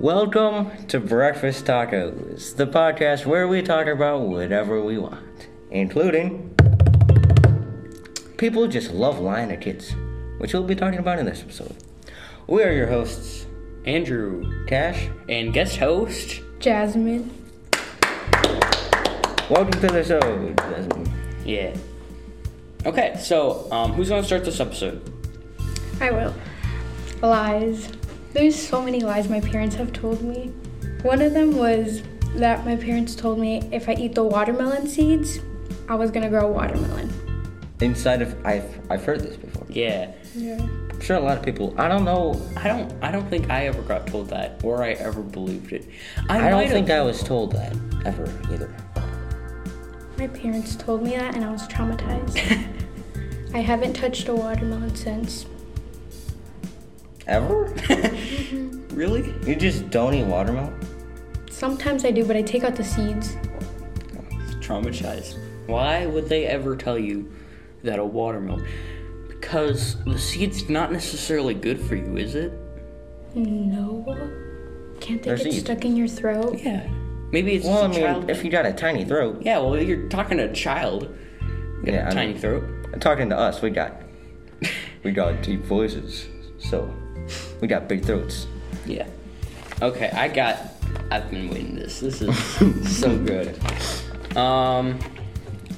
Welcome to Breakfast Talkos, the podcast where we talk about whatever we want, including people just love lying to kids, which we'll be talking about in this episode. We are your hosts, Andrew Cash. and guest host. Jasmine. Welcome to the show, Jasmine. Yeah. Okay, so um, who's gonna start this episode? I will. Lies. There's so many lies my parents have told me. One of them was that my parents told me if I eat the watermelon seeds, I was gonna grow a watermelon. Inside of I've I've heard this before. Yeah. Yeah. I'm sure a lot of people. I don't know. I don't. I don't think I ever got told that, or I ever believed it. I don't think have- I was told that ever either. My parents told me that and I was traumatized. I haven't touched a watermelon since. Ever? Mm-hmm. really? You just don't eat watermelon? Sometimes I do, but I take out the seeds. Traumatized. Why would they ever tell you that a watermelon? Because the seed's not necessarily good for you, is it? No. Can't they They're get seeds. stuck in your throat? Yeah. Maybe it's Well, I just a mean, child. if you got a tiny throat. yeah. Well, you're talking to a child. You got Yeah, a I tiny mean- throat. Talking to us, we got we got deep voices, so we got big throats. Yeah. Okay, I got. I've been waiting this. This is so good. Um,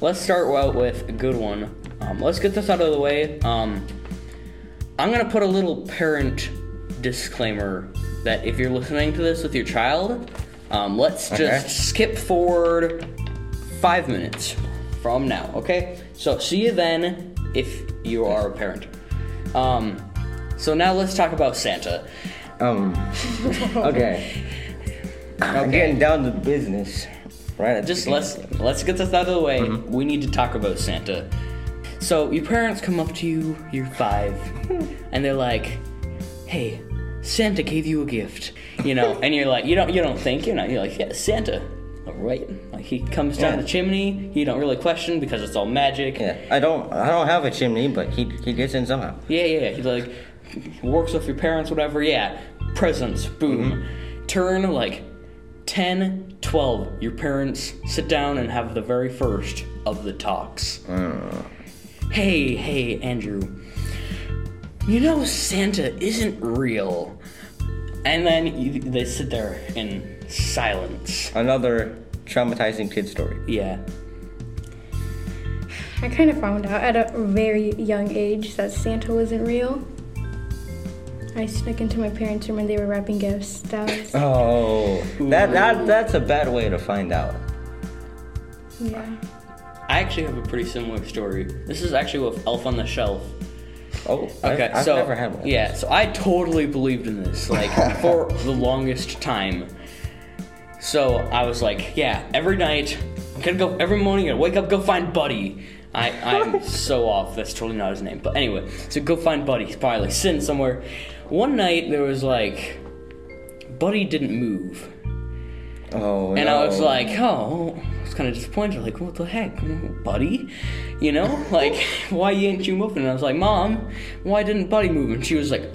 let's start out with a good one. Um, let's get this out of the way. Um, I'm gonna put a little parent disclaimer that if you're listening to this with your child, um, let's just Okay. skip forward five minutes from now. Okay. So see you then if you are a parent. Um, so now let's talk about Santa. Um. Okay. I'm getting down to business. Right. At the just beginning. let's let's get this out of the way. We need to talk about Santa. So your parents come up to you, you're five, and they're like, "Hey, Santa gave you a gift," you know, and you're like, you don't you don't think, you know, you're like, "Yeah, Santa." All right, like he comes down Yeah. the chimney. You don't really question because it's all magic. Yeah. I don't. I don't have a chimney, but he he gets in somehow. Yeah, yeah, yeah. He like works with your parents, whatever. Yeah, presents, boom. Mm-hmm. Turn like 10, 12. Your parents sit down and have the very first of the talks. Uh. Hey, hey, Andrew. You know Santa isn't real. And then you, they sit there in silence. Another traumatizing kid story. Yeah. I kind of found out at a very young age that Santa wasn't real. I snuck into my parents' room when they were wrapping gifts. That was, Oh, that that that's a bad way to find out. yeah. I actually have a pretty similar story. This is actually with Elf on the Shelf. Oh, Okay, I've, I've so never had one. yeah, so I totally believed in this, like for the longest time. So I was like, yeah, every night, I'm gonna go every morning. I wake up, go find Buddy. I I'm so off. That's totally not his name, but anyway, so go find Buddy. He's probably like sitting somewhere. One night there was like, Buddy didn't move, Oh, and I was like, oh, I was kind of disappointed. Like, what the heck, buddy? You know, like, why ain't you moving? And I was like, Mom, why didn't Buddy move? And she was like,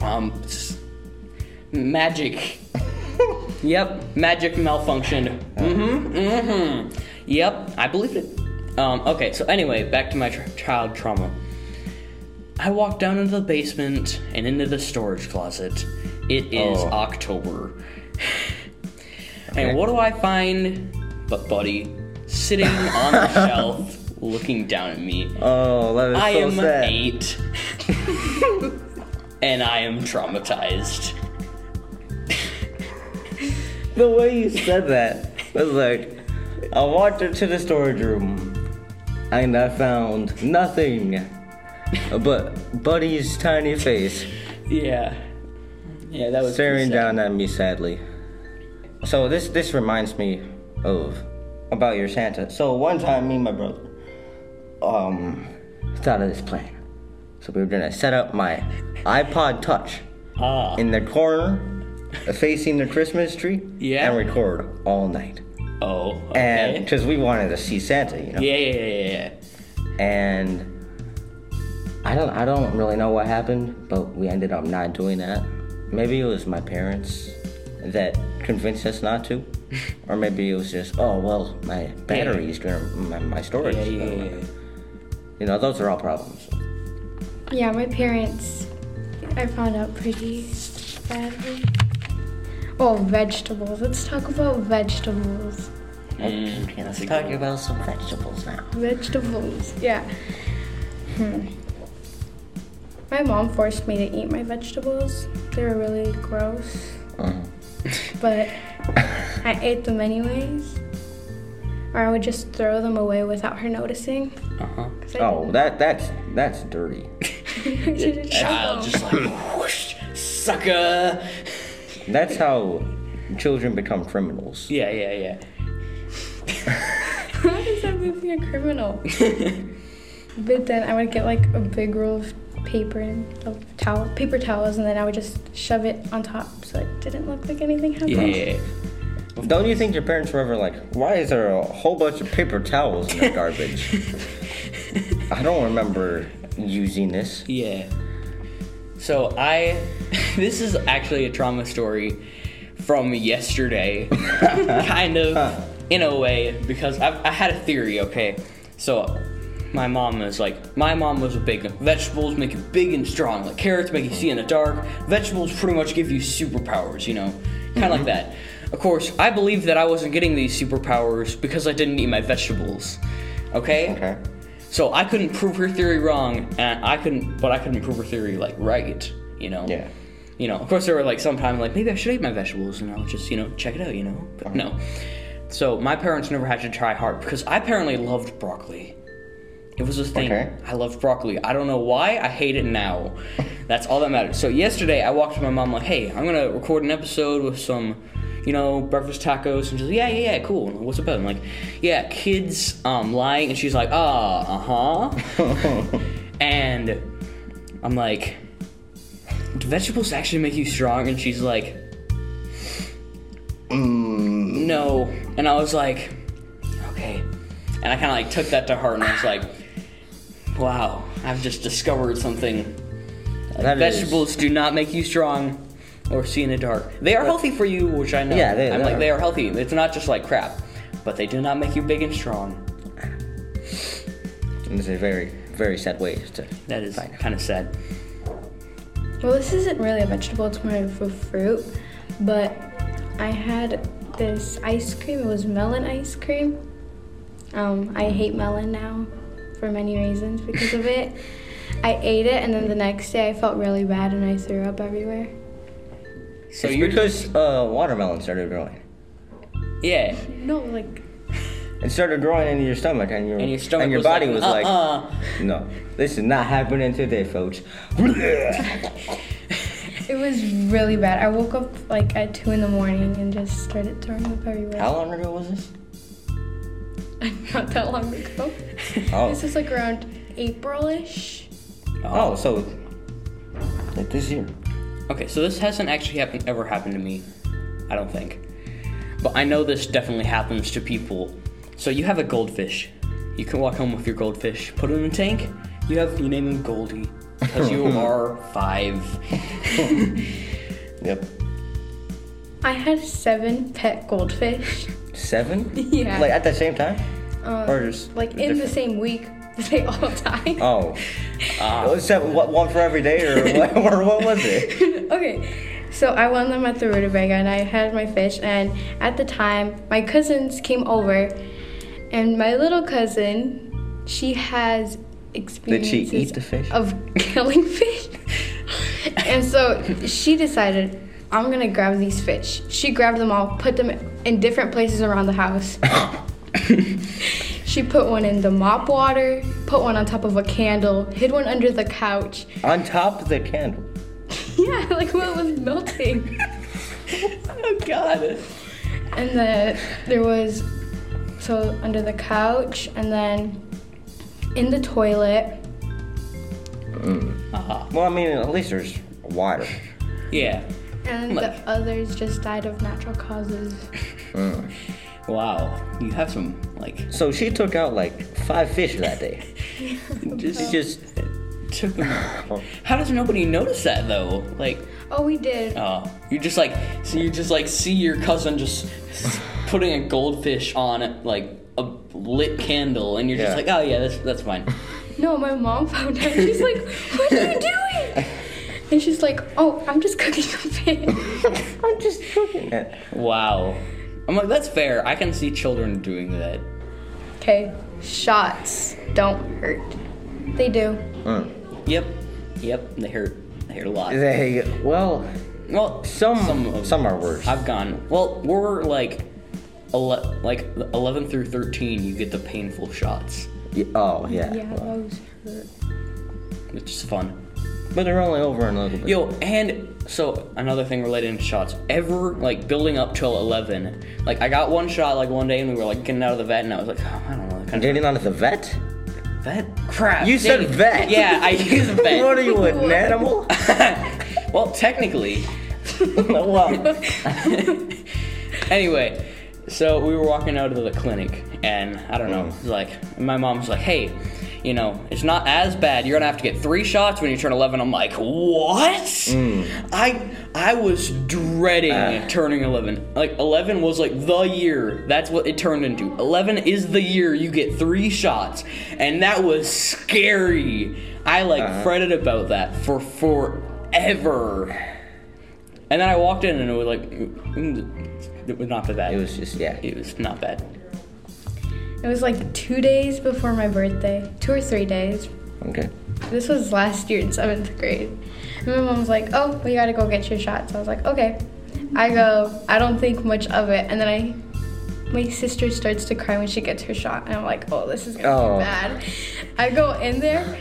um, magic. yep, magic malfunctioned. Mm-hmm, mm-hmm. Yep, I believed it. Um, okay, so anyway, back to my tr- child trauma. I walked down into the basement and into the storage closet. It is Oh. October. Okay. And what do I find but Buddy sitting on the shelf looking down at me? Oh, that is I so am sad. eight. and I am traumatized. The way you said that was like, I walked into the storage room and I found nothing but Buddy's tiny face Yeah. Yeah, that was staring pretty sad. down at me sadly. So this this reminds me of about your Santa. So one time, me and my brother um thought of this plan. So we were gonna set up my iPod Touch Ah. in the corner, facing the Christmas tree, Yeah. and record all night. Oh, And because we wanted to see Santa, you know. Yeah, yeah, yeah, yeah. And I don't I don't really know what happened, but we ended up not doing that. Maybe it was my parents that convinced us not to, or maybe it was just, oh well, my battery is gonna my, my storage. Yeah, yeah, yeah. You know, those are all problems. Yeah, my parents, I found out pretty badly. Oh, vegetables. Let's talk about vegetables. Mm, Okay, let's talk about some vegetables now. Vegetables, yeah. Hmm. My mom forced me to eat my vegetables. They were really gross, Mhm. but I ate them anyways. Or I would just throw them away without her noticing. Uh-huh. 'cause I Oh, that that's that's dirty. Child just like whoosh, sucker. That's how children become criminals. Yeah, yeah, yeah. them. How does that make me a criminal? But then I would get like a big roll of paper and of towel, paper towels, and then I would just shove it on top so it didn't look like anything happened. Yeah, yeah, yeah. Don't you think your parents were ever like, why is there a whole bunch of paper towels in the garbage? I don't remember using this. Yeah. So I, this is actually a trauma story from yesterday, kind of in a way, because I, I had a theory. Okay, so my mom was like, my mom was a big vegetables make you big and strong, like carrots make you see in the dark. Vegetables pretty much give you superpowers, you know, kind of like mm-hmm. that. Of course, I believed that I wasn't getting these superpowers because I didn't eat my vegetables. Okay. Okay. So I couldn't prove her theory wrong, and I couldn't, but I couldn't prove her theory like right. You know. Yeah. You know. Of course, there were like sometimes like maybe I should eat my vegetables, and I'll just you know check it out. You know. But uh-huh. no. So my parents never had to try hard because I apparently loved broccoli. It was a thing. Okay. I loved broccoli. I don't know why. I hate it now. That's all that matters. So yesterday I walked to my mom like, hey, I'm gonna record an episode with some, you know, breakfast tacos, and she's like, yeah, yeah, yeah, cool. And What's about? I'm like, yeah, kids um lying, and she's like, ah, uh huh. and I'm like, do vegetables actually make you strong? And she's like, Mm, no. And I was like, okay. And I kind of like took that to heart, and I was like, wow, I've just discovered something. that is- Vegetables do not make you strong or see in the dark. They are healthy for you, which I know. Yeah, they- I'm they like are. they are healthy. It's not just like crap, but they do not make you big and strong. It's a very, very sad way to. That is kind of sad. Well, this isn't really a vegetable, it's more of a fruit. But I had this ice cream, it was melon ice cream. Um, I hate melon now for many reasons because of it. I ate it, and then the next day I felt really bad and I threw up everywhere. So it's you're because uh, watermelon started growing. yeah, No, like, It started growing in your stomach, and your and your stomach and your was body like, was like, uh-uh. no, this is not happening today, folks. it was really bad. I woke up like at 2 in the morning and just started throwing up everywhere. How long ago was this? Not that long ago. Oh, This is like around April-ish. oh, oh. so like this year. Okay, so this hasn't actually happened ever happened to me. I don't think. But I know this definitely happens to people. So you have a goldfish. You can walk home with your goldfish, put it in a tank. You have you name him Goldie because you are five. Yep. I had seven pet goldfish. Seven? Yeah. Like at the same time? Um, Or just like in the same week, they all died. Oh. Uh, seven, what, one for every day, or what, or what was it? okay, so I won them at the rutabaga and I had my fish. And at the time, my cousins came over, and my little cousin, she has experiences eat the fish? of killing fish. and so she decided, I'm gonna grab these fish. She grabbed them all, put them in different places around the house. she put one in the mop water, put one on top of a candle, hid one under the couch. On top of the candle. Yeah, like when it was melting. oh God. And then there was so under the couch and then in the toilet. Uh-huh. Well, I mean, at least there's water. Yeah. And the others just died of natural causes. Wow. You have some like So she took out like five fish that day. just She just took them. Oh. How does nobody notice that though? Like, Oh, we did. oh, you just like, so you just like see your cousin just putting a goldfish on like a lit candle, and you're just Yeah. like, oh yeah, that's that's fine. No, my mom found out. She's like, "What are you doing?" And she's like, "Oh, I'm just cooking a fish." I'm just cooking it. Wow. I'm like, that's fair. I can see children doing that. Okay, shots don't hurt. They do. Yep. Yep. They hurt. They hurt a lot. They well, Well, some of- some, are worse. I've gone. Well, we're like, ele- like eleven through thirteen. You get the painful shots, Y- oh yeah. Yeah, well, those hurt. which is fun. But they're only over in a little bit. Yo, and so another thing related to shots. Ever like building up till eleven? Like I got one shot like one day, and we were like getting out of the vet, and I was like, oh, I don't know, kind of Getting onto the vet? vet crap. You said dang vet. Yeah, I use a vet. what are you, an animal? well, technically. Oh, well, Anyway, so we were walking out of the clinic, and I don't know, mm. it was like my mom's like, "Hey, you know, it's not as bad. You're gonna have to get three shots when you turn 11." I'm like, "What?" I I was dreading Ah. turning 11. Like 11 was like the year. That's what it turned into. 11 is the year you get three shots, and that was scary. I like Uh-huh. fretted about that for forever. And then I walked in and it was like, mm, it was not that bad. it was just yeah. It was not bad. It was like two days before my birthday, two or three days. Okay. This was last year in seventh grade. And my mom was like, "Oh, we gotta go get your shots." So I was like, "Okay." I go. I don't think much of it, and then I, my sister starts to cry when she gets her shot, and I'm like, "Oh, this is gonna Oh. be bad." I go in there,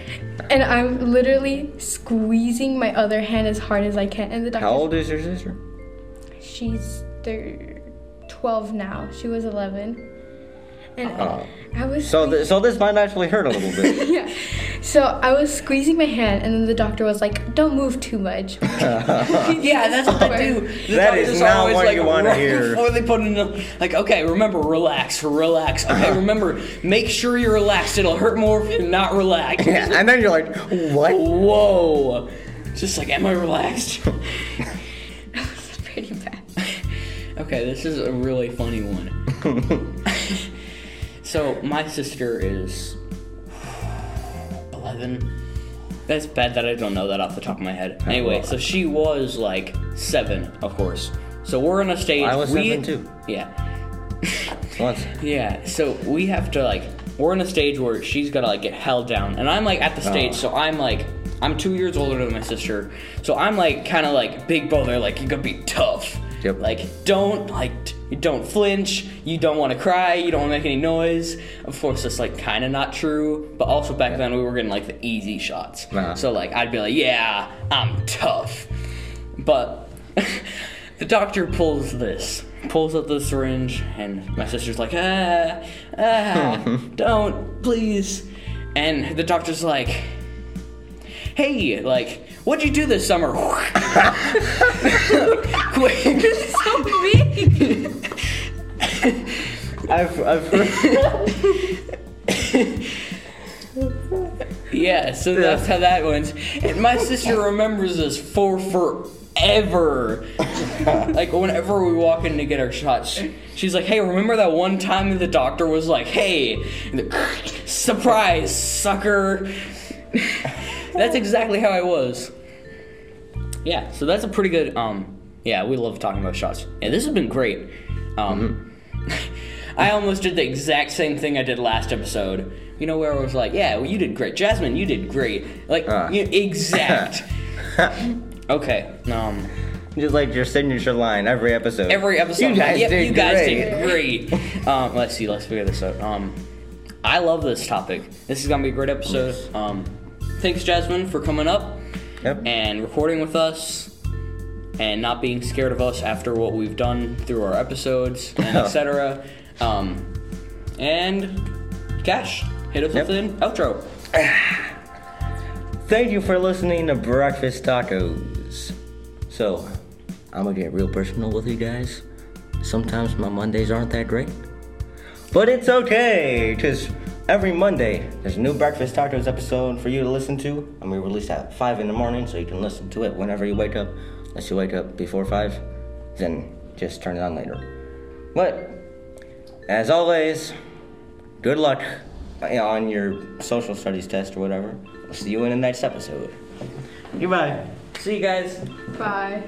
and I'm literally squeezing my other hand as hard as I can, and the doctor. How old is your sister? She's thir- 12 now. She was 11. And Oh. I was So th- so this might actually hurt a little bit. yeah. So I was squeezing my hand, and then the doctor was like, "Don't move too much." Yeah, that's what they do. The That is doctors not always, what you wanna hear. Before they put in the, like, okay, remember, relax, relax. Okay, uh-huh. remember, make sure you're relaxed. It'll hurt more if you're not relaxed. yeah, and then you're like, what? Whoa. Just like, am I relaxed? It's pretty bad. Okay, this is a really funny one. So my sister is eleven. That's bad that I don't know that off the top of my head. Uh, anyway, so she was like seven, of course. So we're in a stage. I was we, seven too. Yeah, Once. yeah. So we have to like, we're in a stage where she's gotta like get held down, and I'm like at the stage. Oh. So I'm like, I'm two years older than my sister. So I'm like kind of like big brother, like you gotta be tough. Yep. Like don't like t- you don't flinch. You don't want to cry. You don't want to make any noise. Of course, that's like kind of not true. But also back then we were getting like the easy shots. Uh-huh. So like I'd be like, yeah, I'm tough. But the doctor pulls this, pulls out the syringe, and my sister's like, ah, ah, don't, please. And the doctor's like, hey, like, what'd you do this summer? Quick. I've, I've heard. Yeah, so that's how that went. And my sister remembers this for forever. like whenever we walk in to get our shots, she's like, "Hey, remember that one time that the doctor was like, "Hey, surprise, sucker." that's exactly how I was. Yeah, so that's a pretty good. Um, yeah, we love talking about shots. Yeah, this has been great. Um, I almost did the exact same thing I did last episode. You know where I was like, "Yeah, well, you did great, Jasmine. You did great." Like Ah. you, exact. okay. Um, Just like your signature line every episode. every episode. You guys yep, did you guys great. did great. um, let's see. Let's figure this out. Um, I love this topic. This is gonna be a great episode. Um, thanks, Jasmine, for coming up Yep. and recording with us and not being scared of us after what we've done through our episodes and etc. Um, and Cash, hit us Yep. with an outro. Thank you for listening to Breakfast Talkos. So, I'm gonna get real personal with you guys. Sometimes my Mondays aren't that great. But it's okay, because every Monday, there's a new Breakfast Talkos episode for you to listen to, and we release at 5 in the morning, so you can listen to it whenever you wake up. Unless you wake up before 5, then just turn it on later. But, as always, good luck on your social studies test or whatever. We'll see you in the next episode. Goodbye. See you guys. Bye.